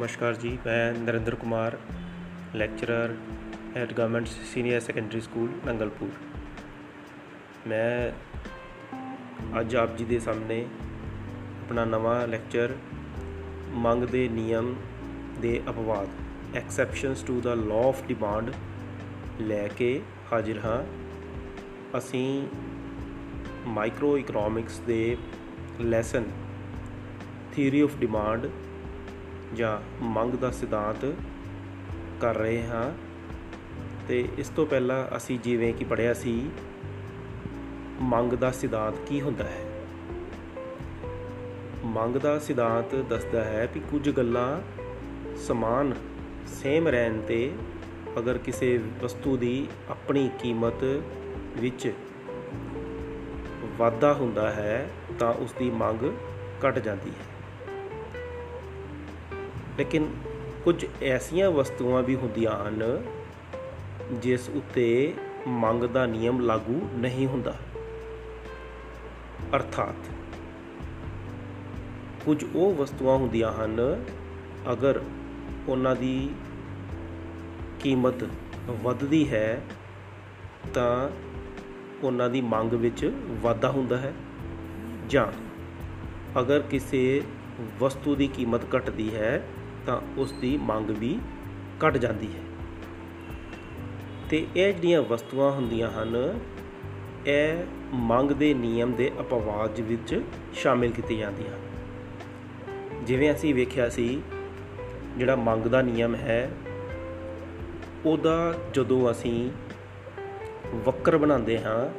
ਨਮਸਕਾਰ ਜੀ, ਮੈਂ Narinder Kumar lecturer at government senior secondary school Nangalpur. ਮੈਂ ਅੱਜ ਆਪ ਜੀ ਦੇ ਸਾਹਮਣੇ ਆਪਣਾ ਨਵਾਂ ਲੈਕਚਰ ਮੰਗ ਦੇ ਨਿਯਮ ਦੇ ਅਪਵਾਦ exceptions to the law of demand ਲੈ ਕੇ ਹਾਜ਼ਰ ਹਾਂ। ਅਸੀਂ ਮਾਈਕਰੋ ਇਕਨੋਮਿਕਸ ਦੇ ਲੈਸਨ ਥਿਊਰੀ ਆਫ ਡਿਮਾਂਡ ਜਾਂ ਮੰਗ ਦਾ ਸਿਧਾਂਤ ਕਰ ਰਹੇ ਹਾਂ। ਤੇ ਇਸ ਤੋਂ ਪਹਿਲਾਂ ਅਸੀਂ ਜਿਵੇਂ ਕਿ ਪੜਿਆ ਸੀ, ਮੰਗ ਦਾ ਸਿਧਾਂਤ ਕੀ ਹੁੰਦਾ ਹੈ? ਮੰਗ ਦਾ ਸਿਧਾਂਤ ਦੱਸਦਾ ਹੈ ਕਿ ਕੁਝ ਗੱਲਾਂ ਸਮਾਨ, ਸੇਮ ਰਹਿਣ ਤੇ ਅਗਰ ਕਿਸੇ ਵਸਤੂ ਦੀ ਆਪਣੀ ਕੀਮਤ ਵਿੱਚ ਵਾਧਾ ਹੁੰਦਾ ਹੈ ਤਾਂ ਉਸ ਦੀ ਮੰਗ ਘਟ ਜਾਂਦੀ ਹੈ। ਲੇਕਿਨ ਕੁਝ ਐਸੀਆਂ ਵਸਤੂਆਂ ਵੀ ਹੁੰਦੀਆਂ ਹਨ, ਜਿਸ ਉੱਤੇ ਮੰਗ ਦਾ ਨਿਯਮ ਲਾਗੂ ਨਹੀਂ ਹੁੰਦਾ। ਅਰਥਾਤ, ਕੁਝ ਉਹ ਵਸਤੂਆਂ ਹੁੰਦੀਆਂ ਹਨ, ਅਗਰ ਉਹਨਾਂ ਦੀ ਕੀਮਤ ਵੱਧਦੀ ਹੈ, ਤਾਂ ਉਹਨਾਂ ਦੀ ਮੰਗ ਵਿੱਚ ਵਾਧਾ ਹੁੰਦਾ ਹੈ। ਜਾਂ ਅਗਰ ਕਿਸੇ ਵਸਤੂ ਦੀ ਕੀਮਤ ਘਟਦੀ ਹੈ ਤਾਂ ਉਸ ਦੀ ਮੰਗ ਵੀ ਘਟ ਜਾਂਦੀ ਹੈ। ਤੇ ਇਹ ਜਿਹੜੀਆਂ ਵਸਤੂਆਂ ਹੁੰਦੀਆਂ ਹਨ, ਇਹ ਮੰਗ ਦੇ ਨਿਯਮ ਦੇ ਅਪਵਾਦ ਵਿੱਚ ਸ਼ਾਮਿਲ ਕੀਤੀ ਜਾਂਦੀਆਂ ਹਨ। ਜਿਵੇਂ ਅਸੀਂ ਵੇਖਿਆ ਸੀ, ਜਿਹੜਾ ਮੰਗ ਦਾ ਨਿਯਮ ਹੈ, ਉਹਦਾ ਜਦੋਂ ਅਸੀਂ ਵਕਰ ਬਣਾਉਂਦੇ ਹਾਂ,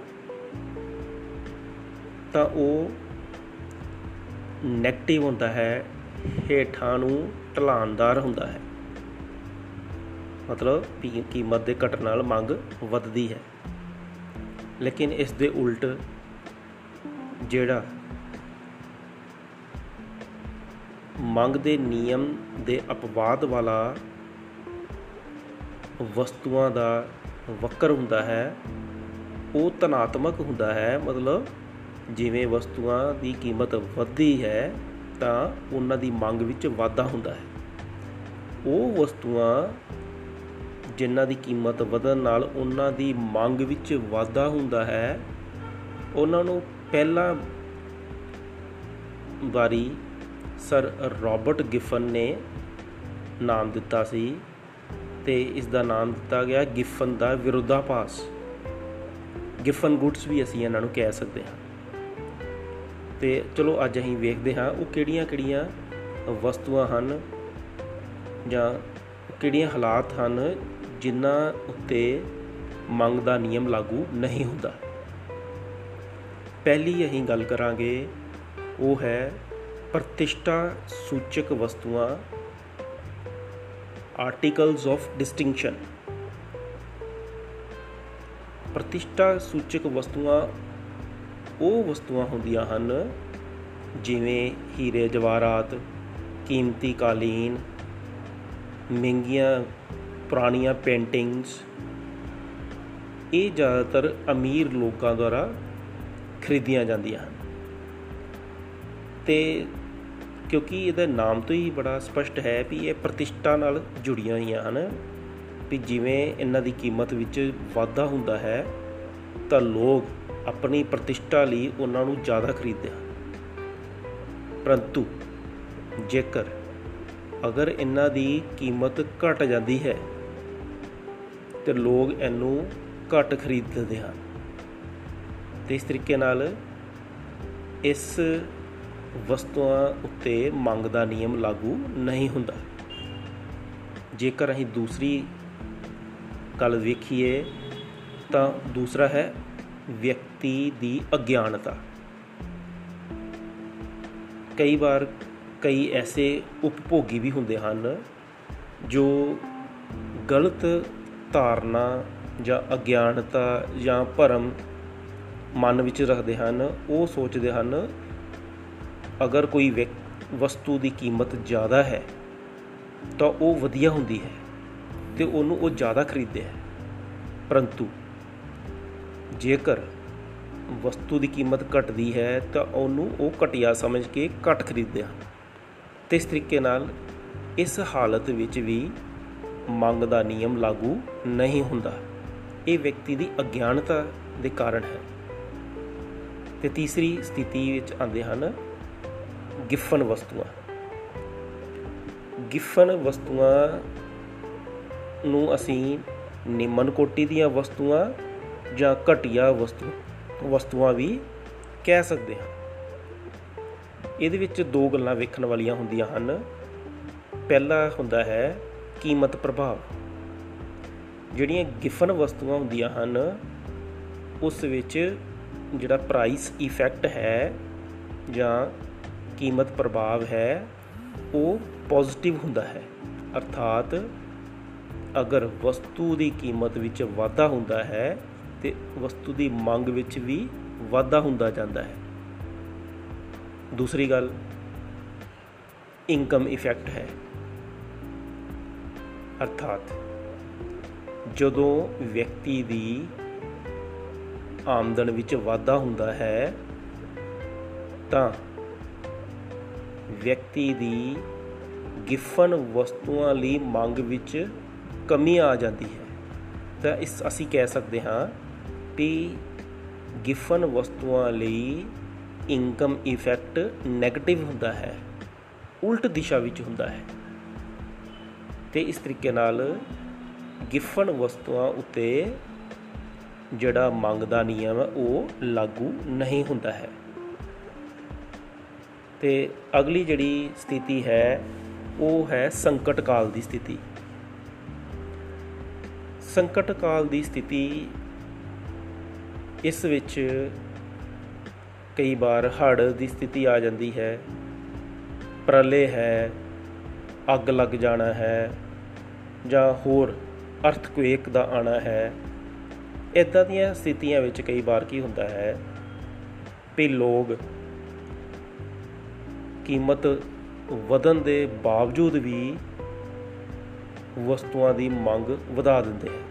ਤਾਂ ਉਹ 네ਗੇਟਿਵ ਹੁੰਦਾ ਹੈ ਹੇਠਾਂ ਨੂੰ ਢਲਾਨਦਾਰ ਹੁੰਦਾ ਹੈ। ਮਤਲਬ ਕੀਮਤ ਦੇ ਘਟਣ ਨਾਲ ਮੰਗ ਵੱਧਦੀ ਹੈ। ਲੇਕਿਨ ਇਸ ਦੇ ਉਲਟ ਜਿਹੜਾ ਮੰਗ ਦੇ ਨਿਯਮ ਦੇ ਅਪਵਾਦ ਵਾਲਾ ਵਸਤੂਆਂ ਦਾ ਵਕਰ ਹੁੰਦਾ ਹੈ, ਉਹ ਧਨਾਤਮਕ ਹੁੰਦਾ ਹੈ। ਮਤਲਬ ਜਿਵੇਂ ਵਸਤੂਆਂ ਦੀ ਕੀਮਤ ਵੱਧਦੀ ਹੈ ਤਾਂ ਉਹਨਾਂ ਦੀ ਮੰਗ ਵਿੱਚ ਵਾਧਾ ਹੁੰਦਾ ਹੈ। ਉਹ ਵਸਤੂਆਂ ਜਿਨ੍ਹਾਂ ਦੀ ਕੀਮਤ ਵਧਣ ਨਾਲ ਉਹਨਾਂ ਦੀ ਮੰਗ ਵਿੱਚ ਵਾਧਾ ਹੁੰਦਾ ਹੈ, ਉਹਨਾਂ ਨੂੰ ਪਹਿਲਾਂ ਵਾਰੀ ਸਰ ਰਾਬਰਟ ਗਿਫਨ ਨੇ ਨਾਮ ਦਿੱਤਾ ਸੀ ਤੇ ਇਸ ਦਾ ਨਾਮ ਦਿੱਤਾ ਗਿਆ ਗਿਫਨ ਦਾ ਵਿਰੋਧਾਭਾਸ। ਗਿਫਨ ਗੁੱਡਸ ਵੀ ਅਸੀਂ ਇਹਨਾਂ ਨੂੰ ਕਹਿ ਸਕਦੇ ਹਾਂ। ਤੇ ਚਲੋ ਅੱਜ ਅਸੀਂ ਵੇਖਦੇ ਹਾਂ ਉਹ ਕਿਹੜੀਆਂ-ਕਿਹੜੀਆਂ ਵਸਤੂਆਂ ਹਨ ਜਾਂ ਕਿਹੜੀਆਂ ਹਾਲਾਤ ਹਨ ਜਿਨ੍ਹਾਂ ਉੱਤੇ ਮੰਗ ਦਾ ਨਿਯਮ ਲਾਗੂ ਨਹੀਂ ਹੁੰਦਾ। ਪਹਿਲੀ ਅਸੀਂ ਗੱਲ ਕਰਾਂਗੇ, ਉਹ ਹੈ ਪ੍ਰਤਿਸ਼ਠਾ ਸੂਚਕ ਵਸਤੂਆਂ ਆਰਟੀਕਲਸ ਆਫ ਡਿਸਟਿੰਕਸ਼ਨ ਪ੍ਰਤਿਸ਼ਠਾ ਸੂਚਕ ਵਸਤੂਆਂ ਉਹ ਵਸਤੂਆਂ ਹੁੰਦੀਆਂ ਹਨ, ਜਿਵੇਂ ਹੀਰੇ, ਜਵਾਹਰਾਤ, ਕੀਮਤੀ ਕਾਲੀਨ, ਮਹਿੰਗੀਆਂ ਪੁਰਾਣੀਆਂ ਪੇਂਟਿੰਗਸ ਇਹ ਜ਼ਿਆਦਾਤਰ ਅਮੀਰ ਲੋਕਾਂ ਦੁਆਰਾ ਖਰੀਦੀਆਂ ਜਾਂਦੀਆਂ ਹਨ। ਤੇ ਕਿਉਂਕਿ ਇਹਦਾ ਨਾਮ ਤੋਂ ਹੀ ਬੜਾ ਸਪਸ਼ਟ ਹੈ ਵੀ ਇਹ ਪ੍ਰਤਿਸ਼ਠਾ ਨਾਲ ਜੁੜੀਆਂ ਹੋਈਆਂ ਹਨ, ਵੀ ਜਿਵੇਂ ਇਹਨਾਂ ਦੀ ਕੀਮਤ ਵਿੱਚ ਵਾਧਾ ਹੁੰਦਾ ਹੈ, ਤਾਂ ਲੋਕ ਆਪਣੀ ਪ੍ਰਤਿਸ਼ਠਾ ਲਈ ਉਹਨਾਂ ਨੂੰ ਜ਼ਿਆਦਾ ਖਰੀਦਦੇ ਹਨ ਪਰੰਤੂ ਜੇਕਰ ਅਗਰ ਇਹਨਾਂ ਦੀ ਕੀਮਤ ਘਟ ਜਾਂਦੀ ਹੈ, ਤੇ ਲੋਕ ਇਹਨੂੰ ਘੱਟ ਖਰੀਦਦੇ ਹਨ। ਤੇ ਇਸ ਤਰੀਕੇ ਨਾਲ ਇਸ ਵਸਤੂਆਂ ਉੱਤੇ ਮੰਗ ਦਾ ਨਿਯਮ ਲਾਗੂ ਨਹੀਂ ਹੁੰਦਾ। ਜੇਕਰ ਅਸੀਂ ਦੂਸਰੀ ਗੱਲ ਵੇਖੀਏ, ਤਾਂ ਦੂਸਰਾ ਹੈ ਵਿਅਕਤੀ ਦੀ ਅਗਿਆਨਤਾ। ਕਈ ਵਾਰ ਕਈ ਐਸੇ ਉਪਭੋਗੀ ਵੀ ਹੁੰਦੇ ਹਨ ਜੋ ਗਲਤ ਧਾਰਨਾ ਜਾਂ ਅਗਿਆਨਤਾ ਜਾਂ ਭਰਮ ਮਨ ਵਿੱਚ ਰੱਖਦੇ ਹਨ। ਉਹ ਸੋਚਦੇ ਹਨ, ਅਗਰ ਕੋਈ ਵਸਤੂ ਦੀ ਕੀਮਤ ਜ਼ਿਆਦਾ ਹੈ, ਤਾਂ ਉਹ ਵਧੀਆ ਹੁੰਦੀ ਹੈ ਤੇ ਉਹਨੂੰ ਉਹ ਜ਼ਿਆਦਾ ਖਰੀਦਦੇ ਹੈ। ਪਰੰਤੂ ਜੇਕਰ ਵਸਤੂ ਦੀ ਕੀਮਤ ਘਟਦੀ ਹੈ ਤਾਂ ਉਹਨੂੰ ਉਹ ਘਟਿਆ ਸਮਝ ਕੇ ਘੱਟ ਖਰੀਦਦੇ ਹਨ। ਤੇ ਇਸ ਤਰੀਕੇ ਨਾਲ ਇਸ ਹਾਲਤ ਵਿੱਚ ਵੀ ਮੰਗ ਦਾ ਨਿਯਮ ਲਾਗੂ ਨਹੀਂ ਹੁੰਦਾ। ਇਹ ਵਿਅਕਤੀ ਦੀ ਅਗਿਆਨਤਾ ਦੇ ਕਾਰਨ ਹੈ। ਤੇ ਤੀਸਰੀ ਸਥਿਤੀ ਵਿੱਚ ਆਉਂਦੇ ਹਨ ਗਿਫਨ ਵਸਤੂਆਂ। ਗਿਫਨ ਵਸਤੂਆਂ ਨੂੰ ਅਸੀਂ ਨਿਮਨ ਕੋਟੀ ਦੀਆਂ ਵਸਤੂਆਂ ਜਾਂ ਘਟੀਆ ਵਸਤੂ, ਵਸਤੂਆਂ ਵੀ ਕਹਿ ਸਕਦੇ ਹਾਂ। ਇਹਦੇ ਵਿੱਚ ਦੋ ਗੱਲਾਂ ਵੇਖਣ ਵਾਲੀਆਂ ਹੁੰਦੀਆਂ ਹਨ। ਪਹਿਲਾ ਹੁੰਦਾ ਹੈ ਕੀਮਤ ਪ੍ਰਭਾਵ। ਜਿਹੜੀਆਂ ਗਿਫਨ ਵਸਤੂਆਂ ਹੁੰਦੀਆਂ ਹਨ, ਉਸ ਵਿੱਚ ਜਿਹੜਾ ਪ੍ਰਾਈਸ ਇਫੈਕਟ ਹੈ ਜਾਂ ਕੀਮਤ ਪ੍ਰਭਾਵ ਹੈ, ਉਹ ਪੋਜ਼ਿਟਿਵ ਹੁੰਦਾ ਹੈ। ਅਰਥਾਤ ਅਗਰ ਵਸਤੂ ਦੀ ਕੀਮਤ ਵਿੱਚ ਵਾਧਾ ਹੁੰਦਾ ਹੈ ਤੇ ਵਸਤੂ ਦੀ ਮੰਗ ਵਿੱਚ ਵੀ ਵਾਧਾ ਹੁੰਦਾ ਜਾਂਦਾ ਹੈ। ਦੂਸਰੀ ਗੱਲ ਇਨਕਮ ਇਫੈਕਟ ਹੈ। ਅਰਥਾਤ, ਜਦੋਂ ਵਿਅਕਤੀ ਦੀ ਆਮਦਨ ਵਿੱਚ ਵਾਧਾ ਹੁੰਦਾ ਹੈ, ਤਾਂ ਵਿਅਕਤੀ ਦੀ ਗਿਫਨ ਵਸਤੂਆਂ ਲਈ ਮੰਗ ਵਿੱਚ ਕਮੀ ਆ ਜਾਂਦੀ ਹੈ। ਤਾਂ ਇਸ ਅਸੀਂ ਕਹਿ ਸਕਦੇ ਹਾਂ ਕਿ ਗਿਫਨ ਵਸਤੂਆਂ ਲਈ ਇਨਕਮ ਇਫੈਕਟ 네ਗੇਟਿਵ ਹੁੰਦਾ ਹੈ, ਉਲਟ ਦਿਸ਼ਾ ਵਿੱਚ ਹੁੰਦਾ ਹੈ। ਤੇ ਇਸ ਤਰੀਕੇ ਨਾਲ ਗਿਫਨ ਵਸਤੂਆਂ ਉੱਤੇ ਜਿਹੜਾ ਮੰਗ ਦਾ ਨਿਯਮ ਹੈ, ਉਹ ਲਾਗੂ ਨਹੀਂ ਹੁੰਦਾ ਹੈ। ਤੇ ਅਗਲੀ ਜਿਹੜੀ ਸਥਿਤੀ ਹੈ, ਉਹ ਹੈ ਸੰਕਟ ਕਾਲ ਦੀ ਸਥਿਤੀ। ਸੰਕਟ ਕਾਲ ਦੀ ਸਥਿਤੀ ਇਸ ਵਿੱਚ ਕਈ ਵਾਰ ਹੜ੍ਹ ਦੀ ਸਥਿਤੀ ਆ ਜਾਂਦੀ ਹੈ। ਪ੍ਰਲੇ ਹੈ, ਅੱਗ ਲੱਗ ਜਾਣਾ ਹੈ ਜਾਂ ਹੋਰ ਅਰਥਕੁਏਕ ਦਾ ਆਣਾ ਹੈ। ਇਦਾਂ ਦੀਆਂ ਸਥਿਤੀਆਂ ਵਿੱਚ ਕਈ ਵਾਰ ਕੀ ਹੁੰਦਾ ਹੈ ਵੀ ਲੋਕ ਕੀਮਤ ਵਧਣ ਦੇ ਬਾਵਜੂਦ ਵੀ ਵਸਤੂਆਂ ਦੀ ਮੰਗ ਵਧਾ ਦਿੰਦੇ ਹਨ।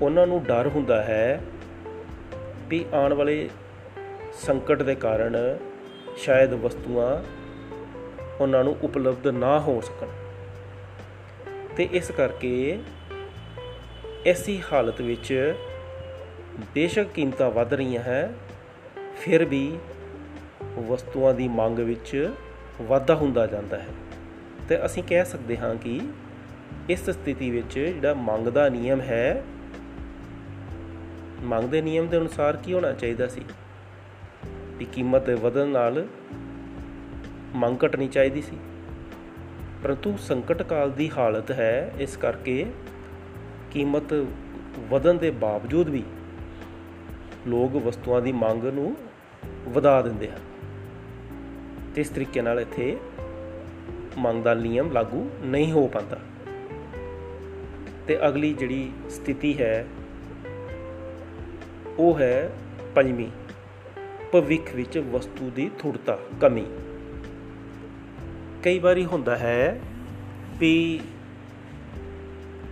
ਉਹਨਾਂ ਨੂੰ ਡਰ ਹੁੰਦਾ ਹੈ ਵੀ ਆਉਣ ਵਾਲੇ ਸੰਕਟ ਦੇ ਕਾਰਨ ਸ਼ਾਇਦ ਵਸਤੂਆਂ ਉਹਨਾਂ ਨੂੰ ਉਪਲਬਧ ਨਾ ਹੋ ਸਕਣ। ਤੇ ਇਸ ਕਰਕੇ ਐਸੀ ਹਾਲਤ ਵਿੱਚ ਬੇਸ਼ੱਕ ਕੀਮਤਾਂ ਵਧ ਰਹੀਆਂ ਹੈ, ਫਿਰ ਵੀ ਵਸਤੂਆਂ ਦੀ ਮੰਗ ਵਿੱਚ ਵਾਧਾ ਹੁੰਦਾ ਜਾਂਦਾ ਹੈ। ਤੇ ਅਸੀਂ ਕਹਿ ਸਕਦੇ ਹਾਂ ਕਿ ਇਸ ਸਥਿਤੀ ਵਿੱਚ ਜਿਹੜਾ ਮੰਗ ਦਾ ਨਿਯਮ ਹੈ ਮੰਗ ਦੇ ਨਿਯਮ ਦੇ ਅਨੁਸਾਰ ਕੀ ਹੋਣਾ ਚਾਹੀਦਾ ਸੀ? ਕਿ ਕੀਮਤ ਵਧਣ ਨਾਲ ਮੰਗ ਘਟਣੀ ਚਾਹੀਦੀ ਸੀ। ਪਰੰਤੂ ਸੰਕਟ ਕਾਲ ਦੀ ਹਾਲਤ ਹੈ, ਇਸ ਕਰਕੇ ਕੀਮਤ ਵਧਣ ਦੇ ਬਾਵਜੂਦ ਵੀ ਲੋਕ ਵਸਤੂਆਂ ਦੀ ਮੰਗ ਨੂੰ ਵਧਾ ਦਿੰਦੇ ਹਨ। ਤੇ ਇਸ ਤਰੀਕੇ ਨਾਲ ਇੱਥੇ ਮੰਗ ਦਾ ਨਿਯਮ ਲਾਗੂ ਨਹੀਂ ਹੋ ਪਾਉਂਦਾ। ਤੇ ਅਗਲੀ ਜਿਹੜੀ ਸਥਿਤੀ ਹੈ ਉਹ ਹੈ ਪੰਜਵੀਂ, ਭਵਿੱਖ ਵਿੱਚ ਵਸਤੂ ਦੀ ਥੁੜਤਾ, ਕਮੀ। ਕਈ ਵਾਰੀ ਹੁੰਦਾ ਹੈ ਵੀ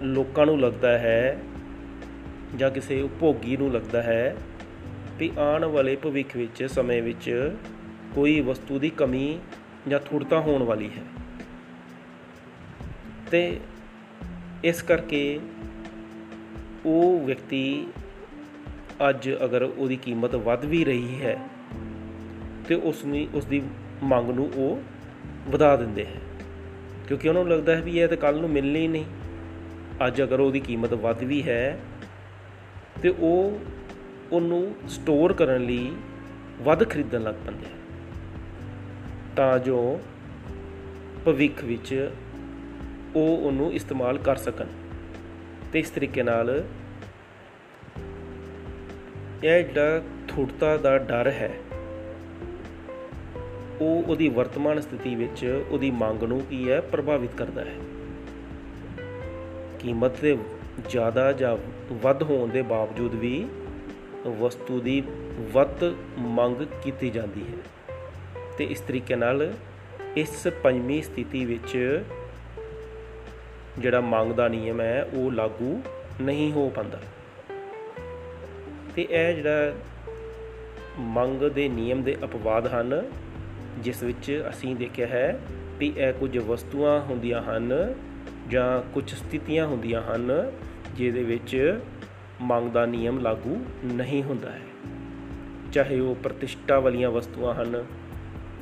ਲੋਕਾਂ ਨੂੰ ਲੱਗਦਾ ਹੈ ਜਾਂ ਕਿਸੇ ਉਪਭੋਗੀ ਨੂੰ ਲੱਗਦਾ ਹੈ ਵੀ ਆਉਣ ਵਾਲੇ ਭਵਿੱਖ ਵਿੱਚ, ਸਮੇਂ ਵਿੱਚ ਕੋਈ ਵਸਤੂ ਦੀ ਕਮੀ ਜਾਂ ਥੁੜਤਾ ਹੋਣ ਵਾਲੀ ਹੈ। ਤੇ ਇਸ ਕਰਕੇ ਉਹ ਵਿਅਕਤੀ ਅੱਜ ਅਗਰ ਉਹਦੀ ਕੀਮਤ ਵੱਧ ਵੀ ਰਹੀ ਹੈ, ਤੇ ਉਸ ਨੂੰ ਉਸ ਦੀ ਮੰਗ ਨੂੰ ਉਹ ਵਧਾ ਦਿੰਦੇ ਹੈ। ਕਿਉਂਕਿ ਉਹਨਾਂ ਨੂੰ ਲੱਗਦਾ ਹੈ ਵੀ ਇਹ ਤਾਂ ਕੱਲ ਨੂੰ ਮਿਲਣੀ ਨਹੀਂ। ਅੱਜ ਅਗਰ ਉਹਦੀ ਕੀਮਤ ਵੱਧ ਵੀ ਹੈ, ਤੇ ਉਹ ਉਹਨੂੰ ਸਟੋਰ ਕਰਨ ਲਈ ਵੱਧ ਖਰੀਦਣ ਲੱਗ ਪੈਂਦੇ ਆ ਤਾਂ ਜੋ ਭਵਿੱਖ ਵਿੱਚ ਉਹ ਉਹਨੂੰ ਇਸਤੇਮਾਲ ਕਰ ਸਕਣ। ਤੇ ਇਸ ਤਰੀਕੇ ਨਾਲ ਇਹ ਜਿਹੜਾ ਥੁੜਤਾ ਦਾ ਡਰ ਹੈ, ਉਹ ਉਹਦੀ ਵਰਤਮਾਨ ਸਥਿਤੀ ਵਿੱਚ ਉਹਦੀ ਮੰਗ ਨੂੰ ਕੀ ਹੈ, ਪ੍ਰਭਾਵਿਤ ਕਰਦਾ ਹੈ। ਕੀਮਤ ਦੇ ਜ਼ਿਆਦਾ ਜਾਂ ਵੱਧ ਹੋਣ ਦੇ ਬਾਵਜੂਦ ਵੀ ਵਸਤੂ ਦੀ ਵੱਧ ਮੰਗ ਕੀਤੀ ਜਾਂਦੀ ਹੈ। ਤੇ ਇਸ ਤਰੀਕੇ ਨਾਲ ਇਸ ਪੰਜਵੀਂ ਸਥਿਤੀ ਵਿੱਚ ਜਿਹੜਾ ਮੰਗ ਦਾ ਨਿਯਮ ਹੈ, ਉਹ ਲਾਗੂ ਨਹੀਂ ਹੋ ਪਾਉਂਦਾ। ਤੇ ਇਹ ਜਿਹੜਾ ਮੰਗ ਦੇ ਨਿਯਮ ਦੇ ਅਪਵਾਦ ਹਨ, ਜਿਸ ਵਿੱਚ ਅਸੀਂ ਦੇਖਿਆ ਹੈ ਵੀ ਇਹ ਕੁਝ ਵਸਤੂਆਂ ਹੁੰਦੀਆਂ ਹਨ ਜਾਂ ਕੁਝ ਸਥਿਤੀਆਂ ਹੁੰਦੀਆਂ ਹਨ, ਜਿਹਦੇ ਵਿੱਚ ਮੰਗ ਦਾ ਨਿਯਮ ਲਾਗੂ ਨਹੀਂ ਹੁੰਦਾ ਹੈ। ਚਾਹੇ ਉਹ ਪ੍ਰਤਿਸ਼ਠਾ ਵਾਲੀਆਂ ਵਸਤੂਆਂ ਹਨ,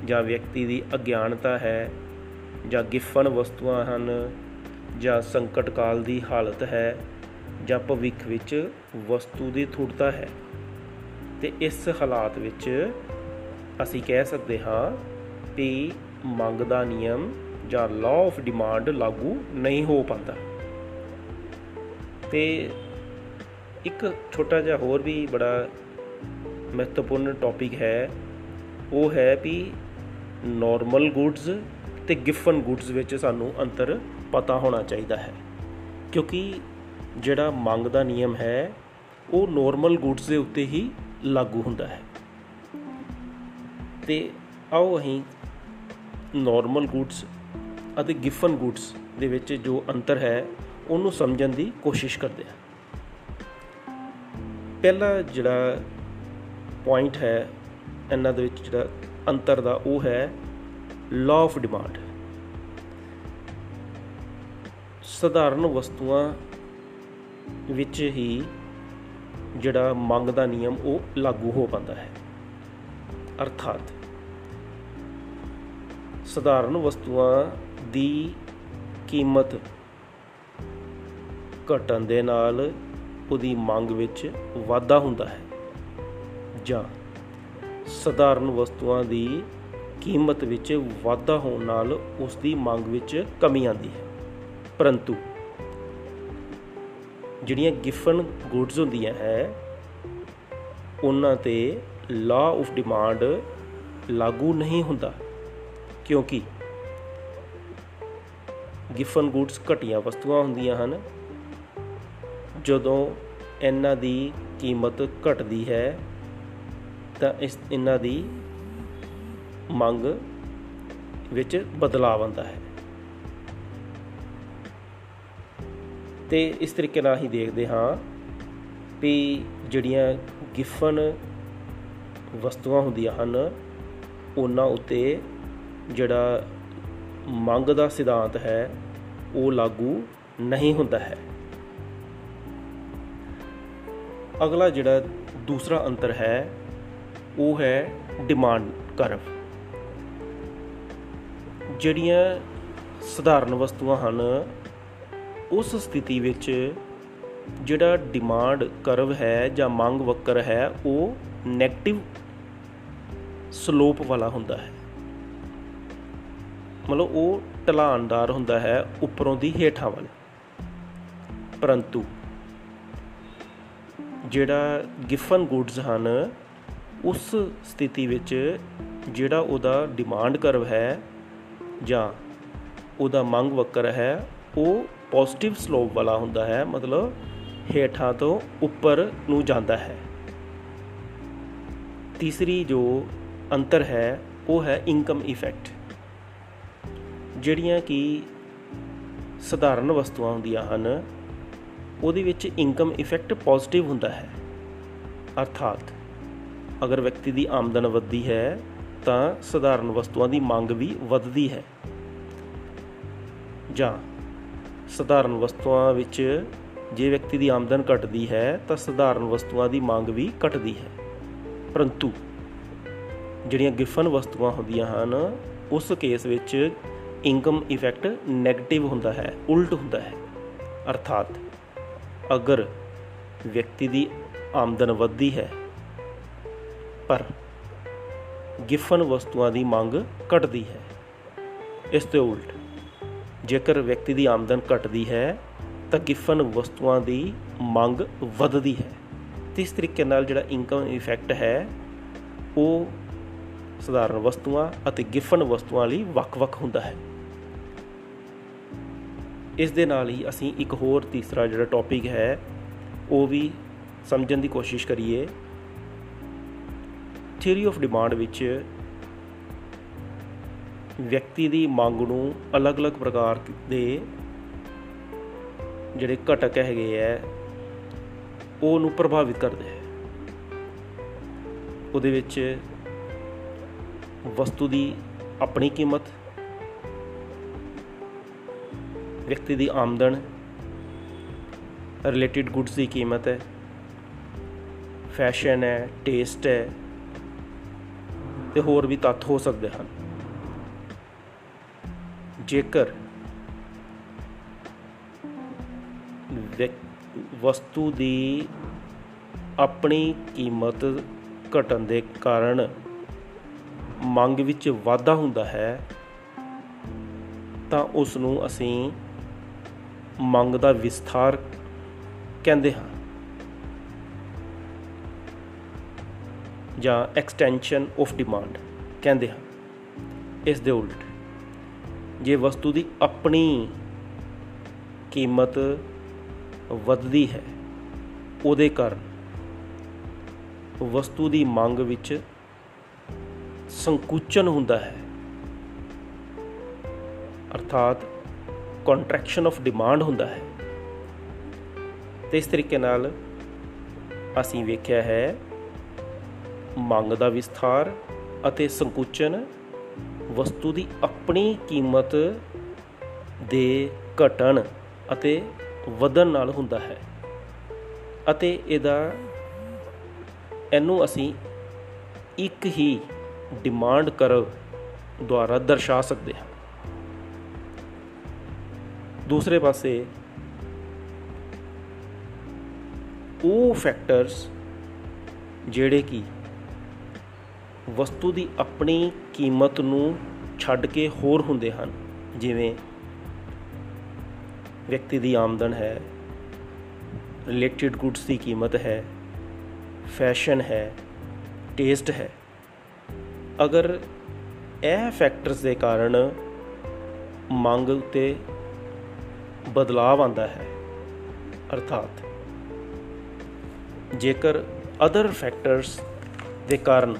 ਜਾਂ ਵਿਅਕਤੀ ਦੀ ਅਗਿਆਨਤਾ ਹੈ, ਜਾਂ ਗਿਫਨ ਵਸਤੂਆਂ ਹਨ, ਜਾਂ ਸੰਕਟ ਕਾਲ ਦੀ ਹਾਲਤ ਹੈ ਜਾਂ ਭਵਿੱਖ ਵਿੱਚ ਵਸਤੂ ਦੀ ਥੁੜਤਾ ਹੈ। ਤੇ ਇਸ ਹਾਲਾਤ ਵਿੱਚ ਅਸੀਂ ਕਹਿ ਸਕਦੇ ਹਾਂ ਕਿ ਮੰਗ ਦਾ ਨਿਯਮ ਜਾਂ ਲਾਅ ਆਫ ਡਿਮਾਂਡ ਲਾਗੂ ਨਹੀਂ ਹੋ ਪਾਉਂਦਾ। ਤੇ ਇੱਕ ਛੋਟਾ ਜਿਹਾ ਹੋਰ ਵੀ ਬੜਾ ਮਹੱਤਵਪੂਰਨ ਟੌਪਿਕ ਹੈ, ਉਹ ਹੈ ਵੀ ਨਾਰਮਲ ਗੁੱਡਸ ਤੇ ਗਿਫਨ ਗੁੱਡਸ ਵਿੱਚ ਸਾਨੂੰ ਅੰਤਰ ਪਤਾ ਹੋਣਾ ਚਾਹੀਦਾ ਹੈ। ਕਿਉਂਕਿ ਜਿਹੜਾ ਮੰਗ ਦਾ ਨਿਯਮ ਹੈ, ਉਹ ਨਾਰਮਲ ਗੁੱਡਸ ਦੇ ਉੱਤੇ ਹੀ ਲਾਗੂ ਹੁੰਦਾ ਹੈ। ਤੇ ਆਓ ਅਸੀਂ ਨਾਰਮਲ ਗੁੱਡਸ ਅਤੇ ਗਿਫਨ ਗੁੱਡਸ ਦੇ ਵਿੱਚ ਜੋ ਅੰਤਰ ਹੈ, ਉਹਨੂੰ ਸਮਝਣ ਦੀ ਕੋਸ਼ਿਸ਼ ਕਰਦੇ ਹਾਂ। ਪਹਿਲਾ ਜਿਹੜਾ ਪੁਆਇੰਟ ਹੈ, ਇਹਨਾਂ ਦੇ ਵਿੱਚ ਜਿਹੜਾ ਅੰਤਰ ਦਾ, ਉਹ ਹੈ ਲਾਅ ਆਫ ਡਿਮਾਂਡ ਸਧਾਰਨ ਵਸਤੂਆਂ ਵਿੱਚ ਹੀ ਜਿਹੜਾ ਮੰਗ ਦਾ ਨਿਯਮ ਉਹ ਲਾਗੂ ਹੋ ਪਾਉਂਦਾ ਹੈ। ਅਰਥਾਤ ਸਧਾਰਨ ਵਸਤੂਆਂ ਦੀ ਕੀਮਤ ਘਟਣ ਦੇ ਨਾਲ ਉਹਦੀ ਮੰਗ ਵਿੱਚ ਵਾਧਾ ਹੁੰਦਾ ਹੈ ਜਾਂ ਸਧਾਰਨ ਵਸਤੂਆਂ ਦੀ ਕੀਮਤ ਵਿੱਚ ਵਾਧਾ ਹੋਣ ਨਾਲ ਉਸ ਦੀ ਮੰਗ ਵਿੱਚ ਕਮੀ ਆਉਂਦੀ ਹੈ। ਪਰੰਤੂ ਜਿਹੜੀਆਂ ਗਿਫਨ ਗੁੱਡਸ ਹੁੰਦੀਆਂ ਹੈ, ਉਹਨਾਂ ਤੇ ਲਾਅ ਆਫ ਡਿਮਾਂਡ ਲਾਗੂ ਨਹੀਂ ਹੁੰਦਾ। ਕਿਉਂਕਿ ਗਿਫਨ ਗੁੱਡਸ ਘਟੀਆਂ ਵਸਤੂਆਂ ਹੁੰਦੀਆਂ ਹਨ। ਜਦੋਂ ਇਹਨਾਂ ਦੀ ਕੀਮਤ ਘਟਦੀ ਹੈ, ਤਾਂ ਇਸ ਇਹਨਾਂ ਦੀ ਮੰਗ ਵਿੱਚ ਬਦਲਾਅ ਆਉਂਦਾ ਹੈ। ਤੇ ਇਸ ਤਰੀਕੇ ਨਾਲ ਹੀ ਦੇਖਦੇ ਹਾਂ ਵੀ ਜਿਹੜੀਆਂ ਗਿਫਨ ਵਸਤੂਆਂ ਹੁੰਦੀਆਂ ਹਨ, ਉਹਨਾਂ ਉੱਤੇ ਜਿਹੜਾ ਮੰਗ ਦਾ ਸਿਧਾਂਤ ਹੈ, ਉਹ ਲਾਗੂ ਨਹੀਂ ਹੁੰਦਾ ਹੈ। ਅਗਲਾ ਜਿਹੜਾ ਦੂਸਰਾ ਅੰਤਰ ਹੈ, ਉਹ ਹੈ ਡਿਮਾਂਡ ਕਰਵ। ਜਿਹੜੀਆਂ ਸਧਾਰਨ ਵਸਤੂਆਂ ਹਨ ਉਸ ਸਥਿਤੀ ਵਿੱਚ ਜਿਹੜਾ ਡਿਮਾਂਡ ਕਰਵ ਹੈ ਜਾਂ ਮੰਗ ਵਕਰ ਹੈ, ਉਹ 네ਗੇਟਿਵ ਸਲੋਪ ਵਾਲਾ ਹੁੰਦਾ ਹੈ। ਮਤਲਬ ਉਹ ਢਲਾਨਦਾਰ ਹੁੰਦਾ ਹੈ ਉੱਪਰੋਂ ਦੀ ਹੇਠਾਂ ਵੱਲ। ਪਰੰਤੂ ਜਿਹੜਾ ਗਿਫਨ ਗੁੱਡਸ ਹਨ, ਉਸ ਸਥਿਤੀ ਵਿੱਚ ਜਿਹੜਾ ਉਹਦਾ ਡਿਮਾਂਡ ਕਰਵ ਹੈ ਜਾਂ ਉਹਦਾ ਮੰਗ ਵਕਰ ਹੈ, ਉਹ ਪੋਜ਼ਿਟਿਵ ਸਲੋਪ ਵਾਲਾ ਹੁੰਦਾ ਹੈ, ਮਤਲਬ ਹੇਠਾਂ ਤੋਂ ਉੱਪਰ ਨੂੰ ਜਾਂਦਾ ਹੈ। ਤੀਸਰੀ ਜੋ ਅੰਤਰ ਹੈ, ਉਹ ਹੈ ਇਨਕਮ ਇਫੈਕਟ ਜਿਹੜੀਆਂ ਕਿ ਸਧਾਰਨ ਵਸਤੂਆਂ ਹੁੰਦੀਆਂ ਹਨ, ਉਹਦੇ ਵਿੱਚ ਇਨਕਮ ਇਫੈਕਟ ਪੋਜ਼ਿਟਿਵ ਹੁੰਦਾ ਹੈ। ਅਰਥਾਤ, ਅਗਰ ਵਿਅਕਤੀ ਦੀ ਆਮਦਨ ਵੱਧਦੀ ਹੈ, ਤਾਂ ਸਧਾਰਨ ਵਸਤੂਆਂ ਦੀ ਮੰਗ ਵੀ ਵੱਧਦੀ ਹੈ। ਜਾਂ ਸਧਾਰਨ ਵਸਤੂਆਂ ਵਿੱਚ ਜੇ ਵਿਅਕਤੀ ਦੀ ਆਮਦਨ ਘਟਦੀ ਹੈ, ਤਾਂ ਸਧਾਰਨ ਵਸਤੂਆਂ ਦੀ ਮੰਗ ਵੀ ਘਟਦੀ ਹੈ। ਪਰੰਤੂ ਜਿਹੜੀਆਂ ਗਿਫਨ ਵਸਤੂਆਂ ਹੁੰਦੀਆਂ ਹਨ, ਉਸ ਕੇਸ ਵਿੱਚ ਇਨਕਮ ਇਫੈਕਟ 네ਗੇਟਿਵ ਹੁੰਦਾ ਹੈ, ਉਲਟ ਹੁੰਦਾ ਹੈ। ਅਰਥਾਤ ਅਗਰ ਵਿਅਕਤੀ ਦੀ ਆਮਦਨ ਵੱਧਦੀ ਹੈ, ਪਰ ਗਿਫਨ ਵਸਤੂਆਂ ਦੀ ਮੰਗ ਘਟਦੀ ਹੈ। ਇਸ ਤੋਂ ਉਲਟ ਜੇਕਰ ਵਿਅਕਤੀ ਦੀ ਆਮਦਨ ਘਟਦੀ ਹੈ, ਤਾਂ ਗਿਫਨ ਵਸਤੂਆਂ ਦੀ ਮੰਗ ਵੱਧਦੀ ਹੈ। ਤੇ ਇਸ ਤਰੀਕੇ ਨਾਲ ਜਿਹੜਾ ਇਨਕਮ ਇਫੈਕਟ ਹੈ, ਉਹ ਸਧਾਰਨ ਵਸਤੂਆਂ ਅਤੇ ਗਿਫਨ ਵਸਤੂਆਂ ਲਈ ਵੱਖ-ਵੱਖ ਹੁੰਦਾ ਹੈ। ਇਸ ਦੇ ਨਾਲ ਹੀ ਅਸੀਂ ਇੱਕ ਹੋਰ ਤੀਸਰਾ ਜਿਹੜਾ ਟੌਪਿਕ ਹੈ, ਉਹ ਵੀ ਸਮਝਣ ਦੀ ਕੋਸ਼ਿਸ਼ ਕਰੀਏ। ਥਿਊਰੀ ਆਫ ਡਿਮਾਂਡ ਵਿੱਚ ਵਿਅਕਤੀ ਦੀ ਮੰਗ ਨੂੰ ਅਲੱਗ-ਅਲੱਗ ਪ੍ਰਕਾਰ ਦੇ ਜਿਹੜੇ ਘਟਕ ਹੈਗੇ ਐ ਉਹ ਨੂੰ ਪ੍ਰਭਾਵਿਤ ਕਰਦੇ ਹੈ ਉਹਦੇ ਵਿੱਚ ਵਸਤੂ ਦੀ ਆਪਣੀ ਕੀਮਤ, ਵਿਅਕਤੀ ਦੀ ਆਮਦਨ ਰਿਲੇਟਡ ਗੁੱਡਸ ਦੀ ਕੀਮਤ ਹੈ ਫੈਸ਼ਨ ਹੈ ਟੇਸਟ ਹੈ, ਤੇ ਹੋਰ ਵੀ ਤੱਥ ਹੋ ਸਕਦੇ ਹਨ। ਜੇਕਰ ਵਸਤੂ ਦੀ ਆਪਣੀ ਕੀਮਤ ਘਟਣ ਦੇ ਕਾਰਨ ਮੰਗ ਵਿੱਚ ਵਾਧਾ ਹੁੰਦਾ ਹੈ, ਤਾਂ ਉਸ ਨੂੰ ਅਸੀਂ ਮੰਗ ਦਾ ਵਿਸਥਾਰ ਕਹਿੰਦੇ ਹਾਂ। ਜਾਂ ਐਕਸਟੈਂਸ਼ਨ ਆਫ ਡਿਮਾਂਡ ਕਹਿੰਦੇ ਹਾਂ। ਇਸ ਦੇ ਉਲਟ ਜੇ ਵਸਤੂ ਦੀ ਆਪਣੀ ਕੀਮਤ ਵੱਧਦੀ ਹੈ, ਉਹਦੇ ਕਾਰਨ ਵਸਤੂ ਦੀ ਮੰਗ ਵਿੱਚ ਸੰਕੁਚਨ ਹੁੰਦਾ ਹੈ। ਅਰਥਾਤ ਕੰਟਰੈਕਸ਼ਨ ਆਫ ਡਿਮਾਂਡ ਹੁੰਦਾ ਹੈ। ਤੇ ਇਸ ਤਰੀਕੇ ਨਾਲ ਅਸੀਂ ਵੇਖਿਆ ਹੈ ਮੰਗ ਦਾ ਵਿਸਥਾਰ ਅਤੇ ਸੰਕੁਚਨ ਵਸਤੂ ਦੀ ਆਪਣੀ ਕੀਮਤ ਦੇ ਘਟਣ ਅਤੇ ਵਧਣ ਨਾਲ ਹੁੰਦਾ ਹੈ। ਅਤੇ ਇਹਦਾ, ਇਹਨੂੰ ਅਸੀਂ ਇੱਕ ਹੀ ਡਿਮਾਂਡ ਕਰਵ ਦੁਆਰਾ ਦਰਸਾ ਸਕਦੇ ਹਾਂ। ਦੂਸਰੇ ਪਾਸੇ, ਉਹ ਫੈਕਟਰਸ ਜਿਹੜੇ ਕਿ ਵਸਤੂ ਦੀ ਆਪਣੀ ਕੀਮਤ ਨੂੰ ਛੱਡ ਕੇ ਹੋਰ ਹੁੰਦੇ ਹਨ। ਜਿਵੇਂ ਵਿਅਕਤੀ ਦੀ ਆਮਦਨ ਹੈ ਰਿਲੇਟਡ ਗੁੱਡਸ ਦੀ ਕੀਮਤ ਹੈ ਫੈਸ਼ਨ ਹੈ ਟੇਸਟ ਹੈ। ਅਗਰ ਇਹ ਫੈਕਟਰਸ ਦੇ ਕਾਰਨ ਮੰਗ ਉਤੇ ਬਦਲਾਅ ਆਉਂਦਾ ਹੈ, ਅਰਥਾਤ ਜੇਕਰ ਅਦਰ ਫੈਕਟਰਸ ਦੇ ਕਾਰਨ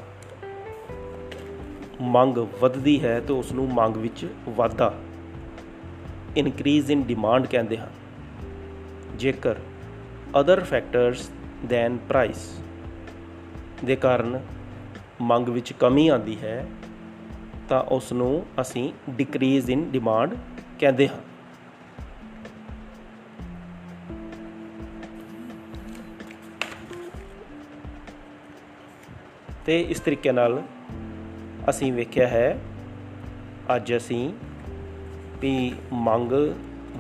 ਮੰਗ ਵੱਧਦੀ ਹੈ ਤਾਂ ਉਸ ਨੂੰ ਮੰਗ ਵਿੱਚ ਵਾਧਾ ਇਨਕਰੀਜ਼ ਇਨ ਡਿਮਾਂਡ ਕਹਿੰਦੇ ਹਨ। ਜੇਕਰ ਅਦਰ ਫੈਕਟਰਸ ਦੈਨ ਪ੍ਰਾਈਸ ਦੇ ਕਾਰਨ ਮੰਗ ਵਿੱਚ ਕਮੀ ਆਉਂਦੀ ਹੈ, ਤਾਂ ਉਸ ਨੂੰ ਅਸੀਂ ਡਿਕਰੀਜ਼ ਇਨ ਡਿਮਾਂਡ ਕਹਿੰਦੇ ਹਾਂ। ਤੇ ਇਸ ਤਰੀਕੇ ਨਾਲ ਅਸੀਂ ਵੇਖਿਆ ਹੈ, ਅੱਜ ਅਸੀਂ ਵੀ ਮੰਗ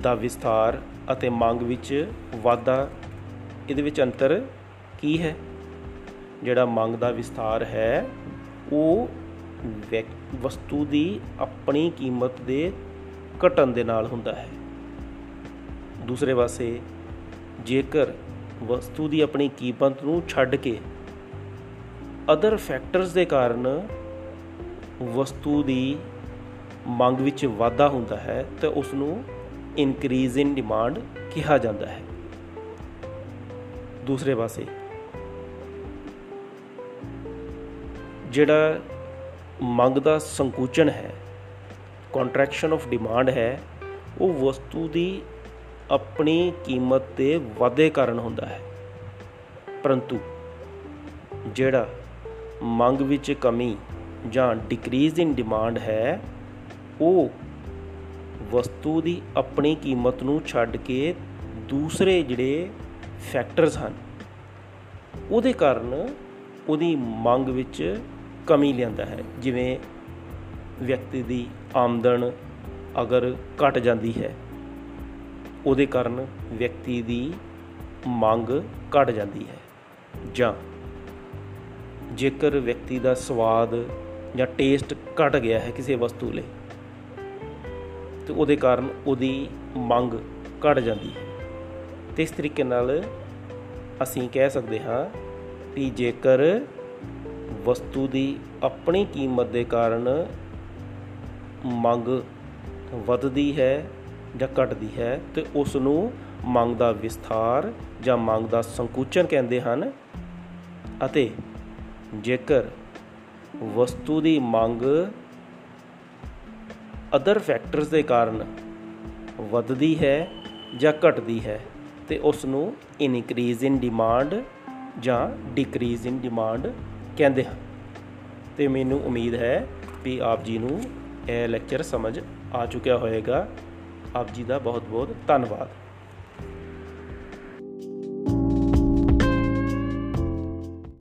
ਦਾ ਵਿਸਥਾਰ ਅਤੇ ਮੰਗ ਵਿੱਚ ਵਾਧਾ ਇਹਦੇ ਵਿੱਚ ਅੰਤਰ ਕੀ ਹੈ? ਜਿਹੜਾ ਮੰਗ ਦਾ ਵਿਸਥਾਰ ਹੈ, ਉਹ ਵਸਤੂ ਦੀ ਆਪਣੀ ਕੀਮਤ ਦੇ ਘਟਣ ਦੇ ਨਾਲ ਹੁੰਦਾ ਹੈ। ਦੂਸਰੇ ਪਾਸੇ, ਜੇਕਰ ਵਸਤੂ ਦੀ ਆਪਣੀ ਕੀਮਤ ਨੂੰ ਛੱਡ ਕੇ ਅਦਰ ਫੈਕਟਰਸ ਦੇ ਕਾਰਨ ਵਸਤੂ ਦੀ ਮੰਗ ਵਿੱਚ ਵਾਧਾ ਹੁੰਦਾ ਹੈ ਤੇ ਉਸ ਨੂੰ ਇਨਕਰੀਜ਼ ਇਨ ਡਿਮਾਂਡ ਕਿਹਾ ਜਾਂਦਾ ਹੈ। ਦੂਸਰੇ ਪਾਸੇ, ਜਿਹੜਾ ਮੰਗ ਦਾ ਸੰਕੁਚਨ ਹੈ ਕੰਟਰੈਕਸ਼ਨ ਆਫ ਡਿਮਾਂਡ ਹੈ, ਉਹ ਵਸਤੂ ਦੀ ਆਪਣੀ ਕੀਮਤ ਤੇ ਵਾਧੇ ਕਾਰਨ ਹੁੰਦਾ ਹੈ। ਪਰੰਤੂ ਜਿਹੜਾ ਮੰਗ ਵਿੱਚ ਕਮੀ ਜਾਂ ਡਿਕਰੀਜ਼ ਇਨ ਡਿਮਾਂਡ ਹੈ, ਉਹ ਵਸਤੂ ਦੀ ਆਪਣੀ ਕੀਮਤ ਨੂੰ ਛੱਡ ਕੇ ਦੂਸਰੇ ਜਿਹੜੇ ਫੈਕਟਰਸ ਹਨ, ਉਹਦੇ ਕਾਰਨ ਉਹਦੀ ਮੰਗ ਵਿੱਚ ਕਮੀ ਲਿਆਂਦਾ ਹੈ। ਜਿਵੇਂ ਵਿਅਕਤੀ ਦੀ ਆਮਦਨ ਅਗਰ ਘਟ ਜਾਂਦੀ ਹੈ, ਉਹਦੇ ਕਾਰਨ ਵਿਅਕਤੀ ਦੀ ਮੰਗ ਘਟ ਜਾਂਦੀ ਹੈ। ਜਾਂ ਜੇਕਰ ਵਿਅਕਤੀ ਦਾ ਸਵਾਦ ਜਾਂ ਟੇਸਟ ਘਟ ਗਿਆ ਹੈ ਕਿਸੇ ਵਸਤੂ ਲਈ, ਤੇ ਉਹਦੇ ਕਾਰਨ ਉਹਦੀ ਮੰਗ ਘਟ ਜਾਂਦੀ ਹੈ। ਤੇ ਇਸ ਤਰੀਕੇ ਨਾਲ ਅਸੀਂ ਕਹਿ ਸਕਦੇ ਹਾਂ ਕਿ ਜੇਕਰ ਵਸਤੂ ਦੀ ਆਪਣੀ ਕੀਮਤ ਦੇ ਕਾਰਨ ਮੰਗ ਵੱਧਦੀ ਹੈ ਜਾਂ ਘਟਦੀ ਹੈ, ਤੇ ਉਸ ਨੂੰ ਮੰਗ ਦਾ ਵਿਸਥਾਰ ਜਾਂ ਮੰਗ ਦਾ ਸੰਕੁਚਨ ਕਹਿੰਦੇ ਹਨ। ਅਤੇ ਜੇਕਰ ਵਸਤੂ ਦੀ ਮੰਗ ਅਦਰ ਫੈਕਟਰਸ ਦੇ ਕਾਰਨ ਵੱਧਦੀ ਹੈ ਜਾਂ ਘਟਦੀ ਹੈ ਤੇ ਉਸ ਨੂੰ ਇਨਕਰੀਜ਼ ਇਨ ਡਿਮਾਂਡ ਜਾਂ ਡਿਕਰੀਜ਼ ਇਨ ਡਿਮਾਂਡ ਕਹਿੰਦੇ ਹਨ। ਤੇ ਮੈਨੂੰ ਉਮੀਦ ਹੈ ਵੀ ਆਪ ਜੀ ਨੂੰ ਇਹ ਲੈਕਚਰ ਸਮਝ ਆ ਚੁੱਕਿਆ ਹੋਵੇਗਾ ਆਪ ਜੀ ਦਾ ਬਹੁਤ ਬਹੁਤ ਧੰਨਵਾਦ।